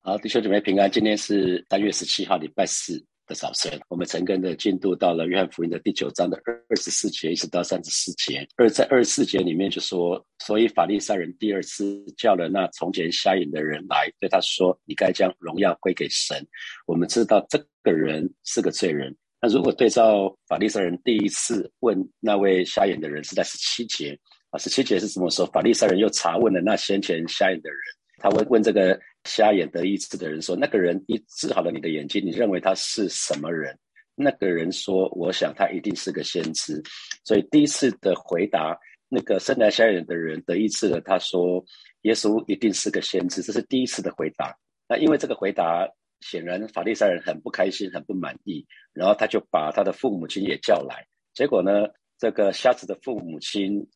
好，弟兄姊妹平安。今天是三月十七号，礼拜四的早晨。我们陈根的进度到了约翰福音的第九章的二十四节，一直到三十四节。二在二十四节里面就说，所以法利赛人第二次叫了那从前瞎眼的人来，对他说：“你该将荣耀归给神。”我们知道这个人是个罪人。那如果对照法利赛人第一次问那位瞎眼的人，是在十七节啊，十七节是怎么说？法利赛人又查问了那先前瞎眼的人。他问问这个瞎眼得医治的人说：“那个人一治好了你的眼睛，你认为他是什么人？”那个人说：“我想他一定是个先知。”所以第一次的回答，那个生来瞎眼的人得医治了，他说：“耶稣一定是个先知。”这是第一次的回答。那因为这个回答，显然法利赛人很不开心，很不满意，然后他就把他的父母亲也叫来。结果呢，这个瞎子的父母亲。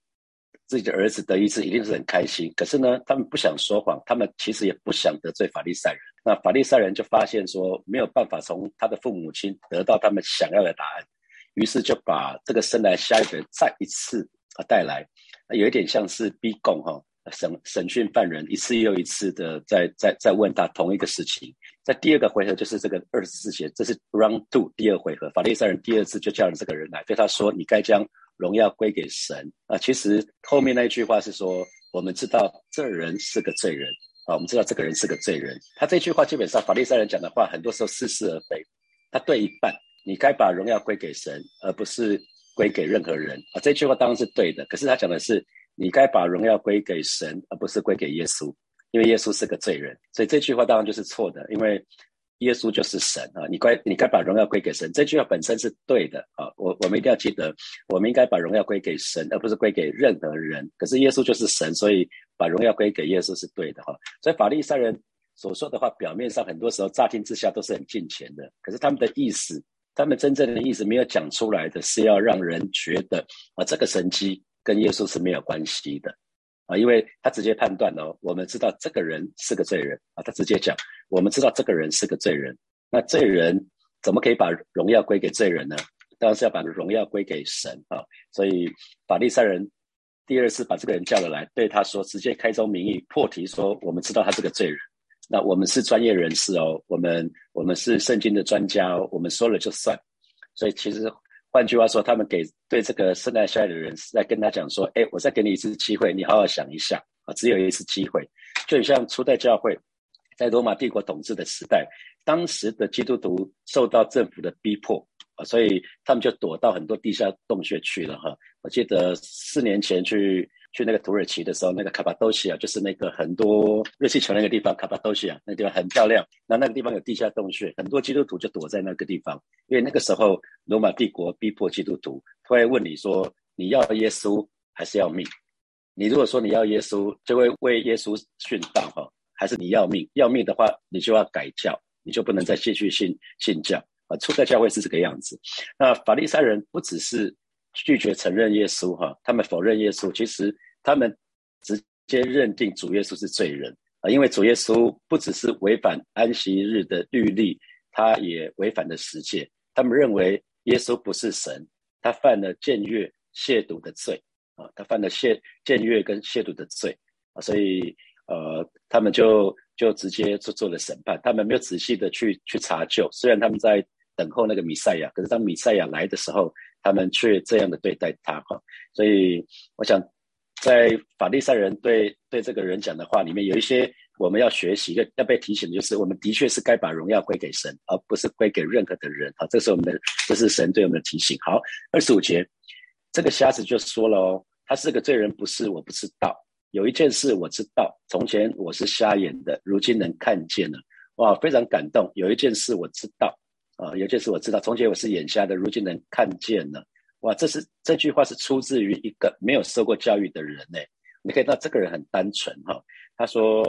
自己的儿子得医治，一定是很开心。可是呢，他们不想说谎，他们其实也不想得罪法利赛人。那法利赛人就发现说，没有办法从他的父母亲得到他们想要的答案，于是就把这个生来瞎的再一次啊带来，那有一点像是逼供哈，审审讯犯人一次又一次的在在在问他同一个事情。在第二个回合，就是这个二十四节，这是 round two 第二回合，法利赛人第二次就叫了这个人来，对他说：“你该将。”荣耀归给神啊！其实后面那一句话是说，我们知道这人是个罪人啊，我们知道这个人是个罪人。他这句话基本上法利赛人讲的话，很多时候似是而非。他对一半，你该把荣耀归给神，而不是归给任何人啊。这句话当然是对的，可是他讲的是，你该把荣耀归给神，而不是归给耶稣，因为耶稣是个罪人。所以这句话当然就是错的，因为。耶稣就是神啊！你该你该把荣耀归给神，这句话本身是对的啊！我我们一定要记得，我们应该把荣耀归给神，而不是归给任何人。可是耶稣就是神，所以把荣耀归给耶稣是对的哈。所以法利赛人所说的话，表面上很多时候乍听之下都是很近前的，可是他们的意思，他们真正的意思没有讲出来的是要让人觉得啊，这个神迹跟耶稣是没有关系的。啊，因为他直接判断哦，我们知道这个人是个罪人啊，他直接讲，我们知道这个人是个罪人，那罪人怎么可以把荣耀归给罪人呢？当然是要把荣耀归给神啊。所以法利赛人第二次把这个人叫了来，对他说，直接开宗明义破题说，我们知道他是个罪人，那我们是专业人士哦，我们我们是圣经的专家哦，我们说了就算。所以其实。换句话说，他们给对这个生来下来的人是在跟他讲说：“哎，我再给你一次机会，你好好想一下啊，只有一次机会。”就像初代教会，在罗马帝国统治的时代，当时的基督徒受到政府的逼迫啊，所以他们就躲到很多地下洞穴去了哈。我记得四年前去。去那个土耳其的时候，那个卡巴多西亚就是那个很多热气球那个地方，卡巴多西亚那地方很漂亮。那那个地方有地下洞穴，很多基督徒就躲在那个地方。因为那个时候罗马帝国逼迫基督徒，他会问你说：你要耶稣还是要命？你如果说你要耶稣，就会为耶稣殉道哈；还是你要命？要命的话，你就要改教，你就不能再继续信信教啊。初代教会是这个样子。那法利赛人不只是。拒绝承认耶稣，哈，他们否认耶稣。其实他们直接认定主耶稣是罪人啊，因为主耶稣不只是违反安息日的律例，他也违反了十诫。他们认为耶稣不是神，他犯了僭越、亵渎的罪啊，他犯了亵僭越跟亵渎的罪啊，所以呃，他们就就直接做做了审判。他们没有仔细的去去查究，虽然他们在等候那个弥赛亚，可是当弥赛亚来的时候。他们却这样的对待他哈，所以我想，在法利赛人对对这个人讲的话里面，有一些我们要学习，要要被提醒的就是，我们的确是该把荣耀归给神，而不是归给任何的人啊。这是我们的，这是神对我们的提醒。好，二十五节，这个瞎子就说了哦，他是个罪人，不是我不知道。有一件事我知道，从前我是瞎眼的，如今能看见了。哇，非常感动。有一件事我知道。啊，尤其是我知道，从前我是眼瞎的，如今能看见了。哇，这是这句话是出自于一个没有受过教育的人呢。你可以知道这个人很单纯哈。他说：“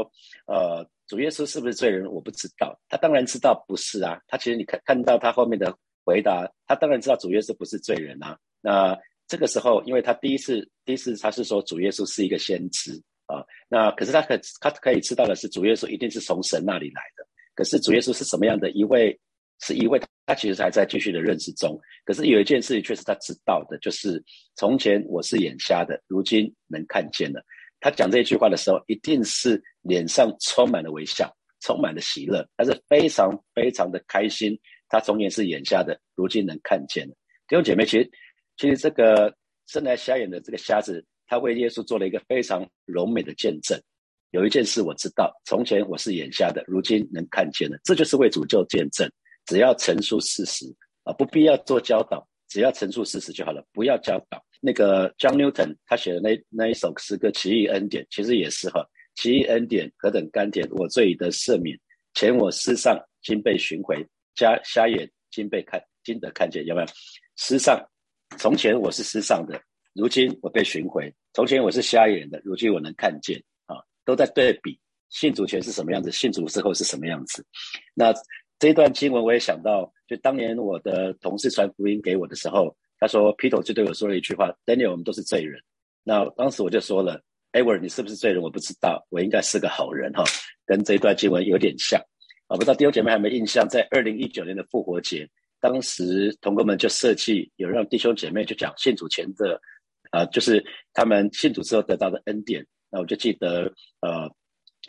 呃，主耶稣是不是罪人？我不知道。他当然知道不是啊。他其实你看看到他后面的回答，他当然知道主耶稣不是罪人啊。那这个时候，因为他第一次第一次他是说主耶稣是一个先知啊。那可是他可他可以知道的是，主耶稣一定是从神那里来的。可是主耶稣是什么样的一位？是因为他其实还在继续的认识中，可是有一件事情却是他知道的，就是从前我是眼瞎的，如今能看见了。他讲这句话的时候，一定是脸上充满了微笑，充满了喜乐，他是非常非常的开心。他从前是眼瞎的，如今能看见了。弟兄姐妹，其实其实这个生来瞎眼的这个瞎子，他为耶稣做了一个非常柔美的见证。有一件事我知道，从前我是眼瞎的，如今能看见了。这就是为主救见证。只要陈述事实啊，不必要做教导，只要陈述事实就好了，不要教导。那个 John Newton 他写的那那一首诗歌《奇异恩典》，其实也是哈，《奇异恩典》何等甘甜，我罪得赦免，前我世上今被寻回。瞎瞎眼，今被看，今得看见，有没有？世上，从前我是世上的，如今我被寻回。从前我是瞎眼的，如今我能看见。啊，都在对比信主前是什么样子，信主之后是什么样子。那这一段经文我也想到，就当年我的同事传福音给我的时候，他说 Peter 就对我说了一句话：“Daniel，我们都是罪人。”那当时我就说了：“Edward，你是不是罪人？我不知道，我应该是个好人。”哈，跟这一段经文有点像。啊，不知道弟兄姐妹有没有印象，在二零一九年的复活节，当时同工们就设计有让弟兄姐妹就讲信主前的，啊，就是他们信主之后得到的恩典。那我就记得，呃，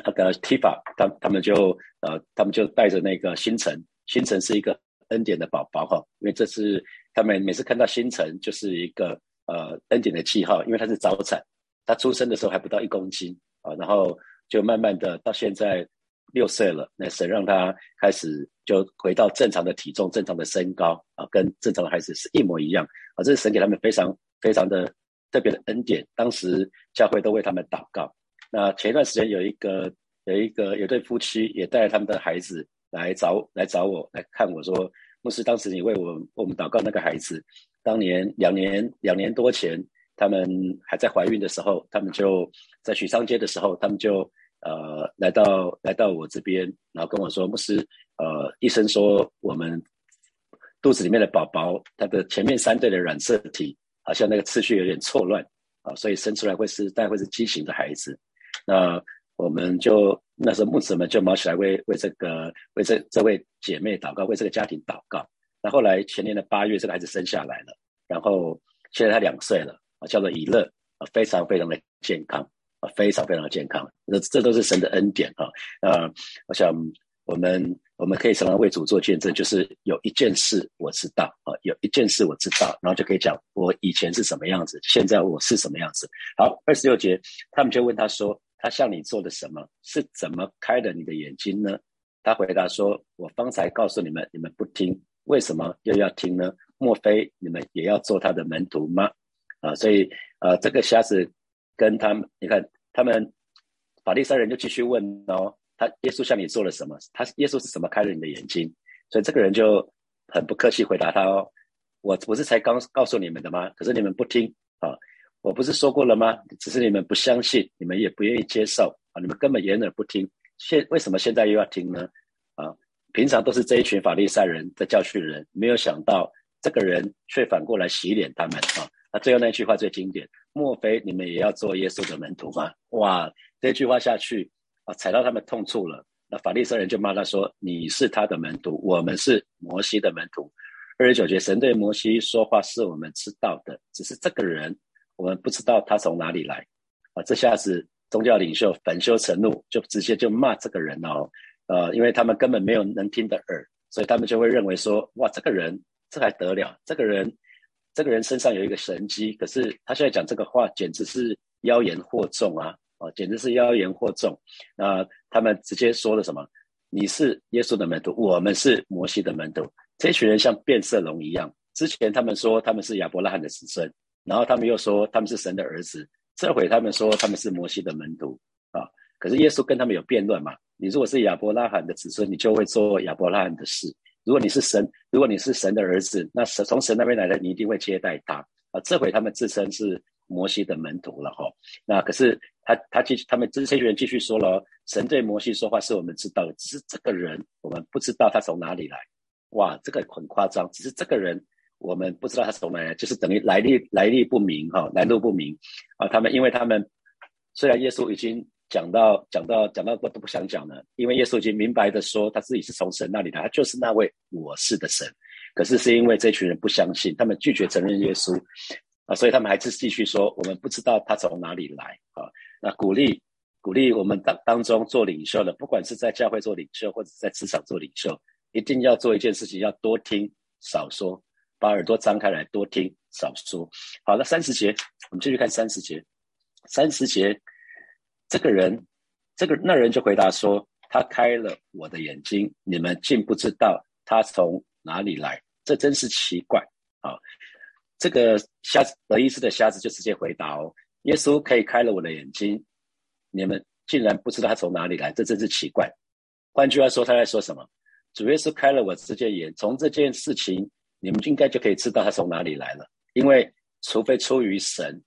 那个 Tifa，他他们就呃，他们就带着那个星辰，星辰是一个恩典的宝宝哈，因为这是他们每次看到星辰就是一个呃恩典的记号，因为他是早产，他出生的时候还不到一公斤啊，然后就慢慢的到现在。六岁了，那神让他开始就回到正常的体重、正常的身高啊，跟正常的孩子是一模一样啊。这是神给他们非常非常的特别的恩典。当时教会都为他们祷告。那前一段时间有一个有一个有对夫妻也带他们的孩子来找来找我来看我说，牧师，当时你为我我们祷告那个孩子，当年两年两年多前，他们还在怀孕的时候，他们就在许昌街的时候，他们就。呃，来到来到我这边，然后跟我说，牧师，呃，医生说我们肚子里面的宝宝，他的前面三对的染色体好像那个次序有点错乱啊，所以生出来会是，大概会是畸形的孩子。那我们就那时候牧者们就忙起来为为这个为这这位姐妹祷告，为这个家庭祷告。那后来前年的八月，这个孩子生下来了，然后现在他两岁了啊，叫做以乐啊，非常非常的健康啊。非常非常的健康，这这都是神的恩典啊！呃，我想我们我们可以常常为主做见证，就是有一件事我知道啊，有一件事我知道，然后就可以讲我以前是什么样子，现在我是什么样子。好，二十六节，他们就问他说：“他向你做了什么？是怎么开了你的眼睛呢？”他回答说：“我方才告诉你们，你们不听，为什么又要听呢？莫非你们也要做他的门徒吗？”啊，所以呃，这个瞎子。跟他们，你看，他们法利赛人就继续问哦，他耶稣向你做了什么？他耶稣是怎么开了你的眼睛？所以这个人就很不客气回答他哦，我不是才刚告诉你们的吗？可是你们不听啊，我不是说过了吗？只是你们不相信，你们也不愿意接受啊，你们根本掩耳不听。现为什么现在又要听呢？啊，平常都是这一群法利赛人在教训人，没有想到这个人却反过来洗脸他们啊。那最后那句话最经典。莫非你们也要做耶稣的门徒吗？哇，这句话下去啊，踩到他们痛处了。那法利赛人就骂他说：“你是他的门徒，我们是摩西的门徒。”二十九节，神对摩西说话是我们知道的，只是这个人我们不知道他从哪里来。啊，这下子宗教领袖反羞成怒，就直接就骂这个人哦。呃，因为他们根本没有能听的耳，所以他们就会认为说：“哇，这个人这还得了？这个人。”这个人身上有一个神机，可是他现在讲这个话，简直是妖言惑众啊！啊，简直是妖言惑众。那他们直接说了什么？你是耶稣的门徒，我们是摩西的门徒。这群人像变色龙一样。之前他们说他们是亚伯拉罕的子孙，然后他们又说他们是神的儿子。这回他们说他们是摩西的门徒啊！可是耶稣跟他们有辩论嘛？你如果是亚伯拉罕的子孙，你就会做亚伯拉罕的事。如果你是神，如果你是神的儿子，那神从神那边来的，你一定会接待他啊。这回他们自称是摩西的门徒了哈。那可是他他继续，他们这些人继续说了，神对摩西说话是我们知道的，只是这个人我们不知道他从哪里来。哇，这个很夸张，只是这个人我们不知道他从哪里来，就是等于来历来历不明哈，来路不明啊。他们因为他们虽然耶稣已经。讲到讲到讲到我都不想讲了，因为耶稣已经明白的说他自己是从神那里来，他就是那位我是的神。可是是因为这群人不相信，他们拒绝承认耶稣啊，所以他们还是继续说我们不知道他从哪里来啊。那鼓励鼓励我们当当中做领袖的，不管是在教会做领袖，或者在职场做领袖，一定要做一件事情，要多听少说，把耳朵张开来，多听少说。好了，三十节，我们继续看三十节。三十节，这个人，这个那人就回答说：“他开了我的眼睛，你们竟不知道他从哪里来，这真是奇怪啊！”这个瞎子得意思的瞎子就直接回答哦：“耶稣可以开了我的眼睛。”你们竟然不知道他从哪里来，这真是奇怪。换句话说，他在说什么？主耶稣开了我这件眼，从这件事情，你们应该就可以知道他从哪里来了。因为除非出于神，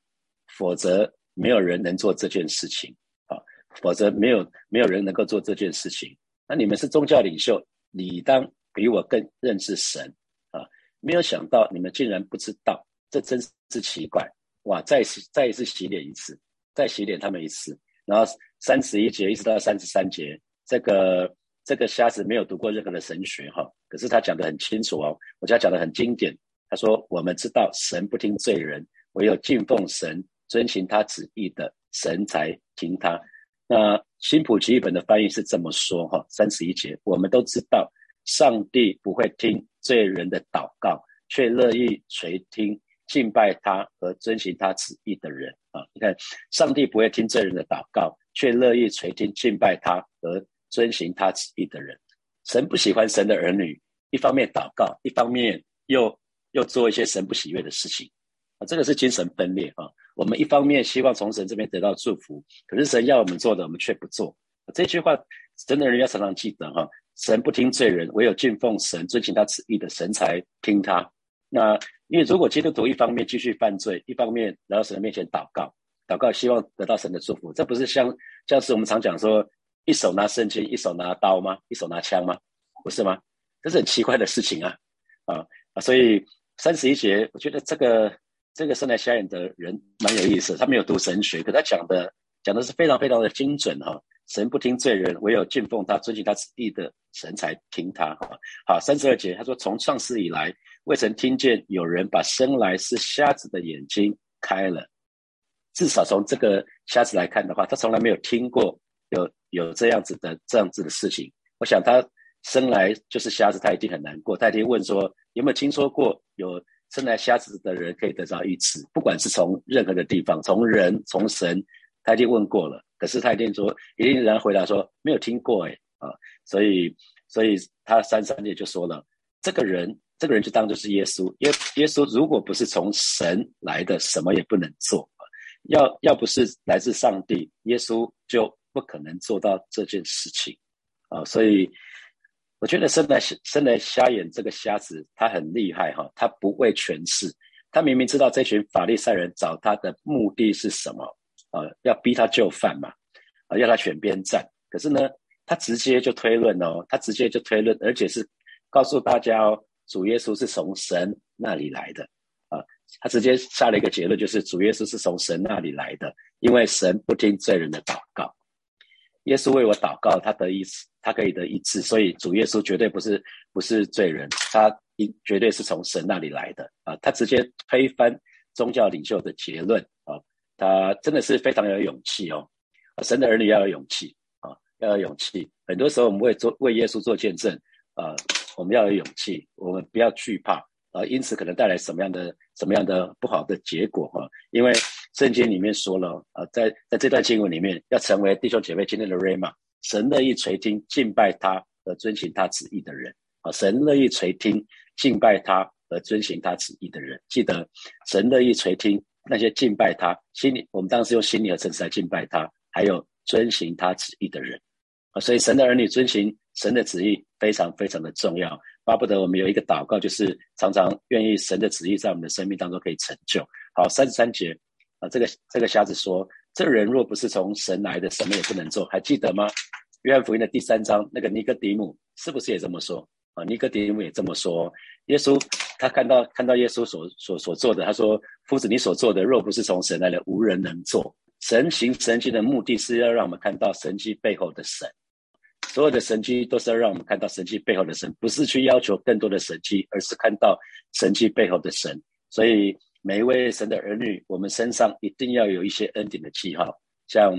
否则没有人能做这件事情啊！否则没有没有人能够做这件事情。那你们是宗教领袖，理当比我更认识神啊！没有想到你们竟然不知道，这真是奇怪哇！再次再一次洗脸一次，再洗脸他们一次。然后三十一节一直到三十三节，这个这个瞎子没有读过任何的神学哈，可是他讲的很清楚哦，我家讲的很经典。他说：“我们知道神不听罪人，唯有敬奉神、遵行他旨意的神才听他。”那新普奇本的翻译是这么说哈，三十一节，我们都知道上帝不会听罪人的祷告，却乐意垂听。敬拜他和遵循他旨意的人啊，你看，上帝不会听罪人的祷告，却乐意垂听敬拜他和遵循他旨意的人。神不喜欢神的儿女，一方面祷告，一方面又又做一些神不喜悦的事情啊，这个是精神分裂啊。我们一方面希望从神这边得到祝福，可是神要我们做的，我们却不做。这句话，真的人要常常记得哈。神不听罪人，唯有敬奉神、遵循他旨意的神才听他。那因为如果基督徒一方面继续犯罪，一方面来到神面前祷告，祷告希望得到神的祝福，这不是像像是我们常讲说，一手拿圣经，一手拿刀吗？一手拿枪吗？不是吗？这是很奇怪的事情啊！啊啊！所以三十一节，我觉得这个这个生来瞎眼的人蛮有意思，他没有读神学，可他讲的讲的是非常非常的精准哈。神不听罪人，唯有敬奉他、尊敬他旨意的神才听他。哈，好，三十二节他说，从创世以来。未曾听见有人把生来是瞎子的眼睛开了，至少从这个瞎子来看的话，他从来没有听过有有这样子的这样子的事情。我想他生来就是瞎子，他一定很难过。他一定问说：有没有听说过有生来瞎子的人可以得到医治？不管是从任何的地方，从人从神，他一定问过了。可是他一定说，一定人回答说没有听过。哎啊，所以所以他三三节就说了，这个人。这个人就当做是耶稣，耶耶稣如果不是从神来的，什么也不能做要要不是来自上帝，耶稣就不可能做到这件事情啊！所以我觉得生来生来瞎眼这个瞎子他很厉害哈，他不畏权势，他明明知道这群法利赛人找他的目的是什么啊？要逼他就范嘛啊，要他选边站。可是呢，他直接就推论哦，他直接就推论，而且是告诉大家哦。主耶稣是从神那里来的啊，他直接下了一个结论，就是主耶稣是从神那里来的，因为神不听罪人的祷告。耶稣为我祷告，他得医治，他可以得医治，所以主耶稣绝对不是不是罪人，他一绝对是从神那里来的啊！他直接推翻宗教领袖的结论啊！他真的是非常有勇气哦！神的儿女要有勇气啊，要有勇气。很多时候我们会做为耶稣做见证啊。我们要有勇气，我们不要惧怕啊！因此可能带来什么样的什么样的不好的结果哈？因为圣经里面说了啊，在在这段经文里面，要成为弟兄姐妹今天的 rama，神乐意垂听敬拜他和遵循他旨意的人啊！神乐意垂听敬拜他和遵循他旨意的人，记得神乐意垂听那些敬拜他心里，我们当时用心里和诚实来敬拜他，还有遵循他旨意的人啊！所以神的儿女遵循。神的旨意非常非常的重要，巴不得我们有一个祷告，就是常常愿意神的旨意在我们的生命当中可以成就。好，三十三节啊，这个这个瞎子说：“这人若不是从神来的，什么也不能做。”还记得吗？约翰福音的第三章，那个尼哥底母是不是也这么说啊？尼哥底母也这么说。耶稣他看到看到耶稣所所所做的，他说：“夫子，你所做的若不是从神来的，无人能做。神行神迹的目的是要让我们看到神迹背后的神。”所有的神迹都是要让我们看到神迹背后的神，不是去要求更多的神迹，而是看到神迹背后的神。所以每一位神的儿女，我们身上一定要有一些恩典的记号。像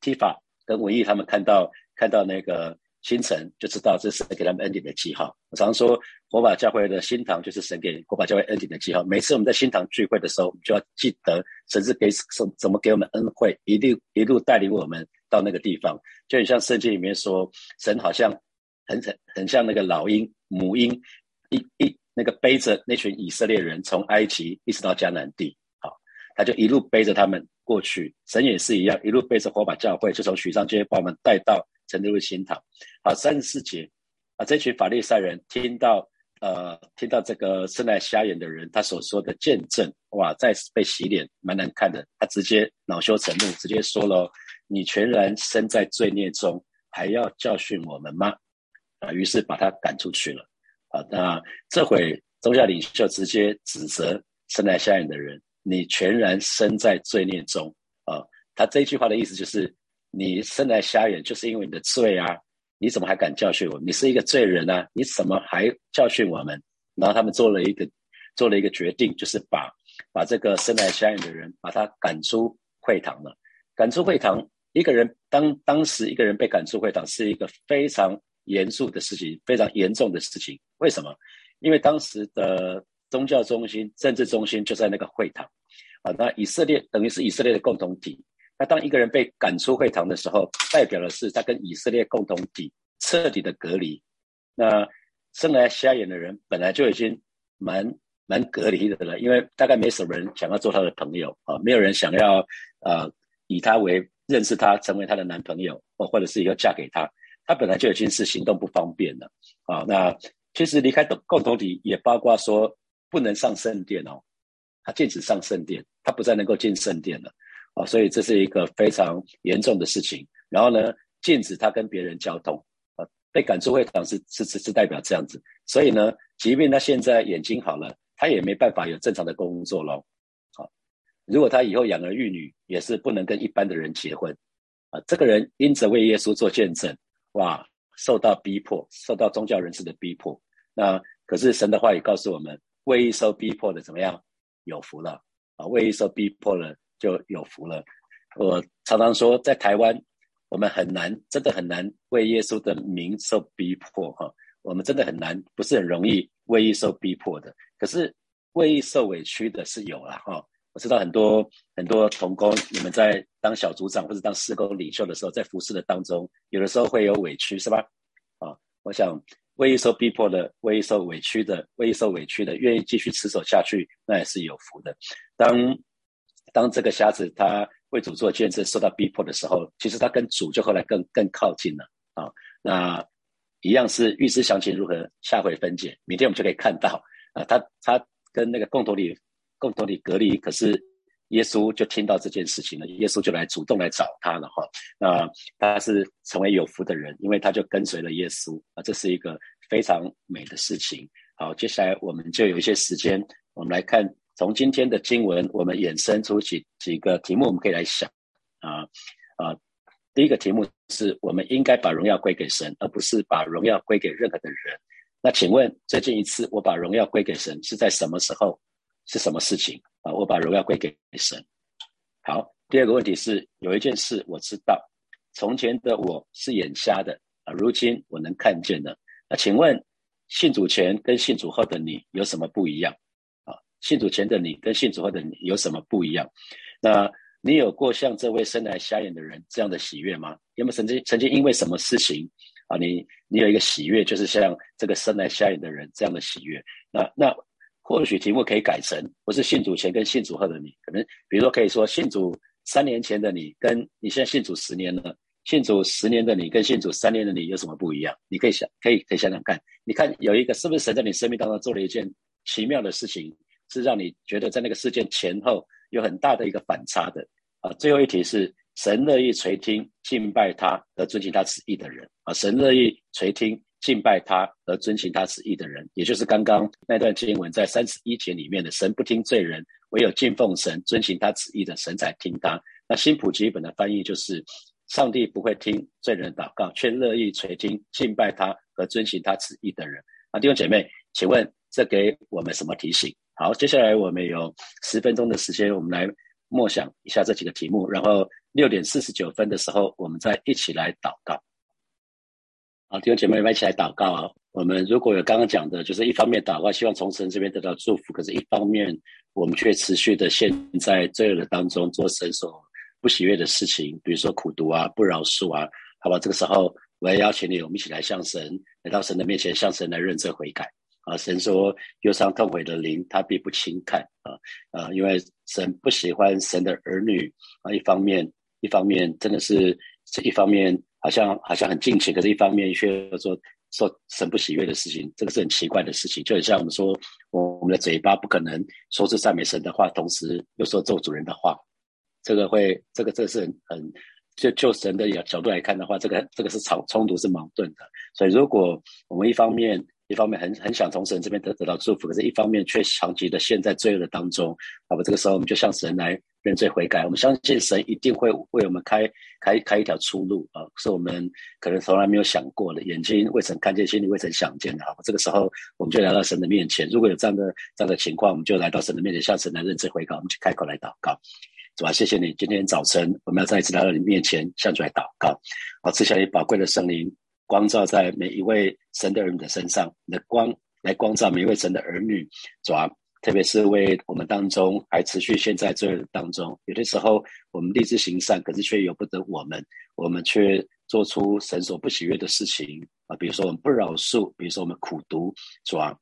提法跟文艺他们看到看到那个星辰，就知道这是给他们恩典的记号。我常说，火把教会的新堂就是神给火把教会恩典的记号。每次我们在新堂聚会的时候，就要记得神是给怎怎么给我们恩惠，一路一路带领我们到那个地方。就很像圣经里面说，神好像很很很像那个老鹰母鹰，一一那个背着那群以色列人从埃及一直到迦南地。好他就一路背着他们过去，神也是一样，一路背着火把教会，就从许上街把我们带到成都的新堂。好，三十四节，啊，这群法利赛人听到，呃，听到这个生来瞎眼的人他所说的见证，哇，再次被洗脸，蛮难看的。他直接恼羞成怒，直接说了：“你全然身在罪孽中，还要教训我们吗？”啊，于是把他赶出去了。啊，那这回宗教领袖直接指责生来瞎眼的人。你全然身在罪孽中啊！他这句话的意思就是，你生来瞎眼，就是因为你的罪啊！你怎么还敢教训我？你是一个罪人啊！你怎么还教训我们？然后他们做了一个做了一个决定，就是把把这个生来瞎眼的人，把他赶出会堂了。赶出会堂，一个人当当时一个人被赶出会堂，是一个非常严肃的事情，非常严重的事情。为什么？因为当时的。宗教中心、政治中心就在那个会堂，啊，那以色列等于是以色列的共同体。那当一个人被赶出会堂的时候，代表的是他跟以色列共同体彻底的隔离。那生来瞎眼的人本来就已经蛮蛮隔离的了，因为大概没什么人想要做他的朋友啊，没有人想要呃以他为认识他，成为他的男朋友，或或者是以后嫁给他。他本来就已经是行动不方便了啊。那其实离开共共同体也包括说。不能上圣殿哦，他禁止上圣殿，他不再能够进圣殿了啊，所以这是一个非常严重的事情。然后呢，禁止他跟别人交通啊，被赶出会堂是是是是代表这样子。所以呢，即便他现在眼睛好了，他也没办法有正常的工作喽。好，如果他以后养儿育女，也是不能跟一般的人结婚啊。这个人因着为耶稣做见证，哇，受到逼迫，受到宗教人士的逼迫。那可是神的话也告诉我们。为一受逼迫的怎么样？有福了啊！为一受逼迫了就有福了。我常常说，在台湾，我们很难，真的很难为耶稣的名受逼迫哈。我们真的很难，不是很容易为一受逼迫的。可是为一受委屈的是有了哈。我知道很多很多童工，你们在当小组长或者当施工领袖的时候，在服侍的当中，有的时候会有委屈，是吧？啊，我想。为一受逼迫的，为一受委屈的，为一受委屈的，愿意继续持守下去，那也是有福的。当当这个瞎子他为主做见证，受到逼迫的时候，其实他跟主就后来更更靠近了啊。那一样是预知详情如何，下回分解。明天我们就可以看到啊，他他跟那个共同里共同体隔离，可是。耶稣就听到这件事情了，耶稣就来主动来找他了哈。那他是成为有福的人，因为他就跟随了耶稣啊，这是一个非常美的事情。好，接下来我们就有一些时间，我们来看从今天的经文，我们衍生出几几个题目，我们可以来想啊啊。第一个题目是我们应该把荣耀归给神，而不是把荣耀归给任何的人。那请问最近一次我把荣耀归给神是在什么时候？是什么事情？啊，我把荣耀归给神。好，第二个问题是，有一件事我知道，从前的我是眼瞎的啊，如今我能看见了。那请问，信主前跟信主后的你有什么不一样？啊，信主前的你跟信主后的你有什么不一样？那你有过像这位生来瞎眼的人这样的喜悦吗？有没有曾经曾经因为什么事情啊，你你有一个喜悦，就是像这个生来瞎眼的人这样的喜悦？那那。或许题目可以改成不是信主前跟信主后的你，可能比如说可以说信主三年前的你，跟你现在信主十年了，信主十年的你跟信主三年的你有什么不一样？你可以想，可以可以想想看，你看有一个是不是神在你生命当中做了一件奇妙的事情，是让你觉得在那个事件前后有很大的一个反差的啊？最后一题是神乐意垂听敬拜他和遵循他旨意的人啊？神乐意垂听。敬拜他而遵循他旨意的人，也就是刚刚那段经文在三十一节里面的“神不听罪人，唯有敬奉神、遵循他旨意的神才听他”。那新普基本的翻译就是“上帝不会听罪人祷告，却乐意垂听敬拜他和遵循他旨意的人”。啊，弟兄姐妹，请问这给我们什么提醒？好，接下来我们有十分钟的时间，我们来默想一下这几个题目，然后六点四十九分的时候，我们再一起来祷告。好，弟兄姐妹们一起来祷告啊！我们如果有刚刚讲的，就是一方面祷告，希望从神这边得到祝福，可是一方面我们却持续的陷在罪恶的当中，做神所不喜悦的事情，比如说苦读啊、不饶恕啊，好吧？这个时候我要邀请你，我们一起来向神来到神的面前，向神来认罪悔改啊！神说忧伤痛悔的灵，他并不轻看啊啊！因为神不喜欢神的儿女啊，一方面一方面真的是这一方面。好像好像很尽情，可是一方面却说说神不喜悦的事情，这个是很奇怪的事情。就很像我们说，我们的嘴巴不可能说出赞美神的话，同时又说咒主人的话，这个会这个这个是很很就就神的角度来看的话，这个这个是冲冲突是矛盾的。所以如果我们一方面一方面很很想从神这边得得到祝福，可是一方面却长期的陷在罪恶的当中，好吧这个时候我们就向神来。认罪悔改，我们相信神一定会为我们开开开一条出路啊！是我们可能从来没有想过的，眼睛未曾看见，心里未曾想见的。好，这个时候我们就来到神的面前。如果有这样的这样的情况，我们就来到神的面前，向神来认罪悔改。我们去开口来祷告，主啊，谢谢你！今天早晨我们要再一次来到你面前，向主来祷告。好，赐下你宝贵的圣灵，光照在每一位神的儿女的身上，你的光来光照每一位神的儿女，主啊。特别是为我们当中还持续现在罪当中，有的时候我们立志行善，可是却由不得我们，我们却做出神所不喜悦的事情啊，比如说我们不饶恕，比如说我们苦读，是吧？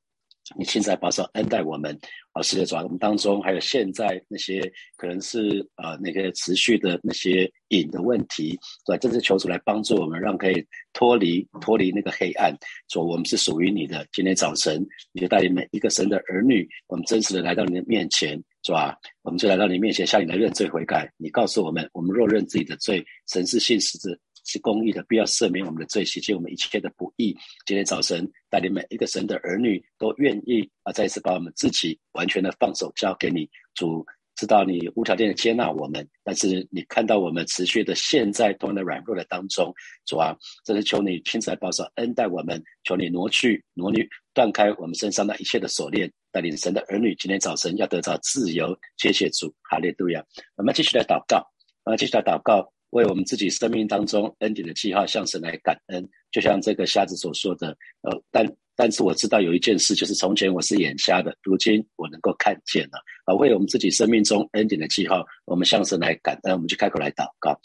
你现在保守恩待我们，啊，是的，主啊，我们当中还有现在那些可能是呃那个持续的那些瘾的问题，对吧？正是求主来帮助我们，让可以脱离脱离那个黑暗，说我们是属于你的。今天早晨，你就带领每一个神的儿女，我们真实的来到你的面前，是吧？我们就来到你面前，向你来认罪悔改。你告诉我们，我们若认自己的罪，神是信实的。是公义的，必要赦免我们的罪，洗净我们一切的不义。今天早晨，带领每一个神的儿女都愿意啊，再一次把我们自己完全的放手交给你，主。知道你无条件的接纳我们，但是你看到我们持续的陷在同样的软弱的当中，主啊，这是求你亲自来保守恩待我们，求你挪去挪去断开我们身上那一切的锁链，带领神的儿女今天早晨要得到自由。谢谢主，哈利路亚。我们继续来祷告，啊，继续来祷告。为我们自己生命当中恩典的计划向神来感恩，就像这个瞎子所说的，呃，但但是我知道有一件事，就是从前我是眼瞎的，如今我能够看见了。啊，为我们自己生命中恩典的记号，我们向神来感恩，我们就开口来祷告，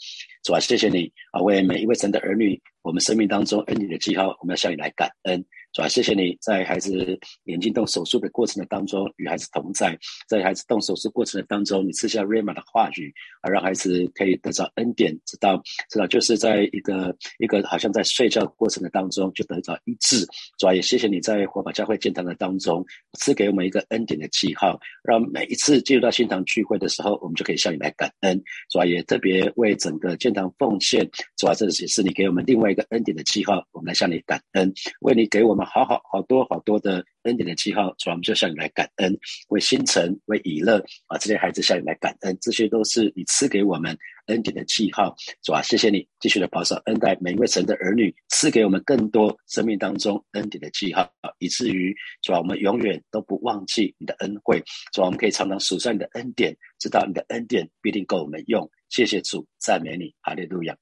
主啊，谢谢你啊，为每一位神的儿女，我们生命当中恩典的记号，我们要向你来感恩。主啊，谢谢你在孩子眼睛动手术的过程的当中与孩子同在，在孩子动手术过程的当中，你赐下瑞玛的话语，啊，让孩子可以得到恩典，知道知道就是在一个一个好像在睡觉过程的当中就得到医治。主要，也谢谢你在火把教会建堂的当中赐给我们一个恩典的记号，让每一次进入到新堂聚会的时候，我们就可以向你来感恩。主要，也特别为整个建堂奉献。主要，这也是你给我们另外一个恩典的记号，我们来向你感恩，为你给我们。好好好多好多的恩典的记号，主啊，我们就向你来感恩，为星辰、为以乐啊，这些孩子向你来感恩，这些都是你赐给我们恩典的记号，主啊，谢谢你继续的保守恩待每一位神的儿女，赐给我们更多生命当中恩典的记号啊，以至于主啊，我们永远都不忘记你的恩惠，主啊，我们可以常常数算你的恩典，知道你的恩典必定够我们用。谢谢主，赞美你，哈利路亚。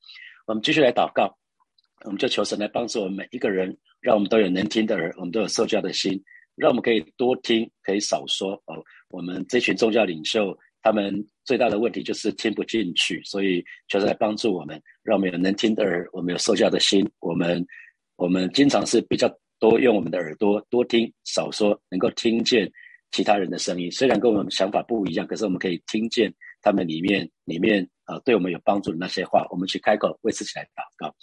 我们继续来祷告，我们就求神来帮助我们每一个人。让我们都有能听的耳，我们都有受教的心，让我们可以多听，可以少说。哦，我们这群宗教领袖，他们最大的问题就是听不进去，所以就是来帮助我们，让我们有能听的耳，我们有受教的心。我们我们经常是比较多用我们的耳朵多听少说，能够听见其他人的声音。虽然跟我们想法不一样，可是我们可以听见他们里面里面啊，对我们有帮助的那些话，我们去开口为自己来祷告。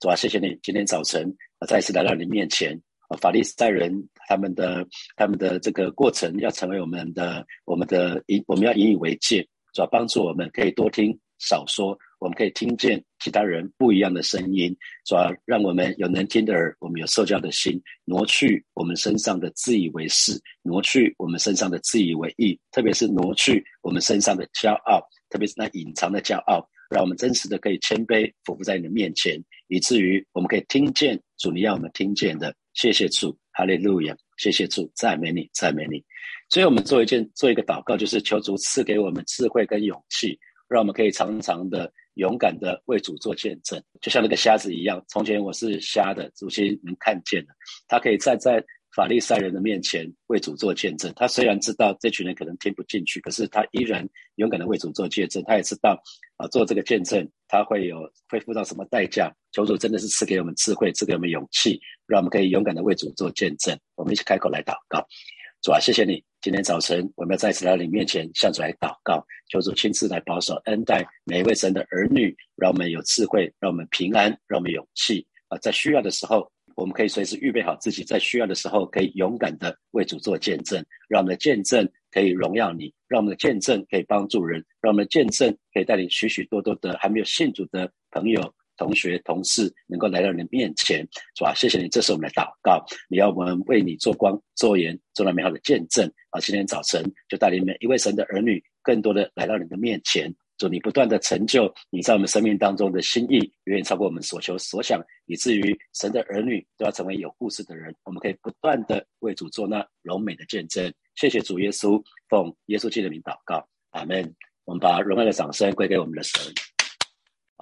主啊，谢谢你，今天早晨我再一次来到你面前。法利赛人他们的他们的这个过程，要成为我们的我们的引，我们要引以为戒，主要帮助我们可以多听少说，我们可以听见其他人不一样的声音，主要让我们有能听的耳，我们有受教的心，挪去我们身上的自以为是，挪去我们身上的自以为意，特别是挪去我们身上的骄傲，特别是那隐藏的骄傲。让我们真实的可以谦卑俯伏在你的面前，以至于我们可以听见主你要我们听见的。谢谢主，哈利路亚！谢谢主，赞美你，赞美你。所以，我们做一件做一个祷告，就是求主赐给我们智慧跟勇气，让我们可以常常的勇敢的为主做见证，就像那个瞎子一样。从前我是瞎的，如今能看见了。他可以站在法利赛人的面前为主做见证。他虽然知道这群人可能听不进去，可是他依然勇敢的为主做见证。他也知道啊，做这个见证他会有会付到什么代价。求主真的是赐给我们智慧，赐给我们勇气，让我们可以勇敢的为主做见证。我们一起开口来祷告。主啊，谢谢你！今天早晨，我们要再次来到你面前，向主来祷告，求主亲自来保守、恩待每一位神的儿女，让我们有智慧，让我们平安，让我们勇气啊！在需要的时候，我们可以随时预备好自己，在需要的时候可以勇敢的为主做见证，让我们的见证可以荣耀你，让我们的见证可以帮助人，让我们的见证可以带领许许多多的还没有信主的朋友。同学、同事能够来到你的面前，是吧？谢谢你，这是我们的祷告。你要我们为你做光、做盐，做了美好的见证啊！今天早晨就带领每一位神的儿女，更多的来到你的面前，祝你不断的成就你在我们生命当中的心意，远远超过我们所求所想，以至于神的儿女都要成为有故事的人。我们可以不断的为主做那柔美的见证。谢谢主耶稣，奉耶稣基督的名祷告，阿门。我们把荣耀的掌声归给我们的神。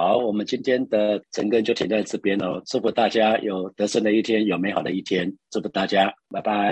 好，我们今天的晨更就停在这边喽。祝福大家有得胜的一天，有美好的一天。祝福大家，拜拜。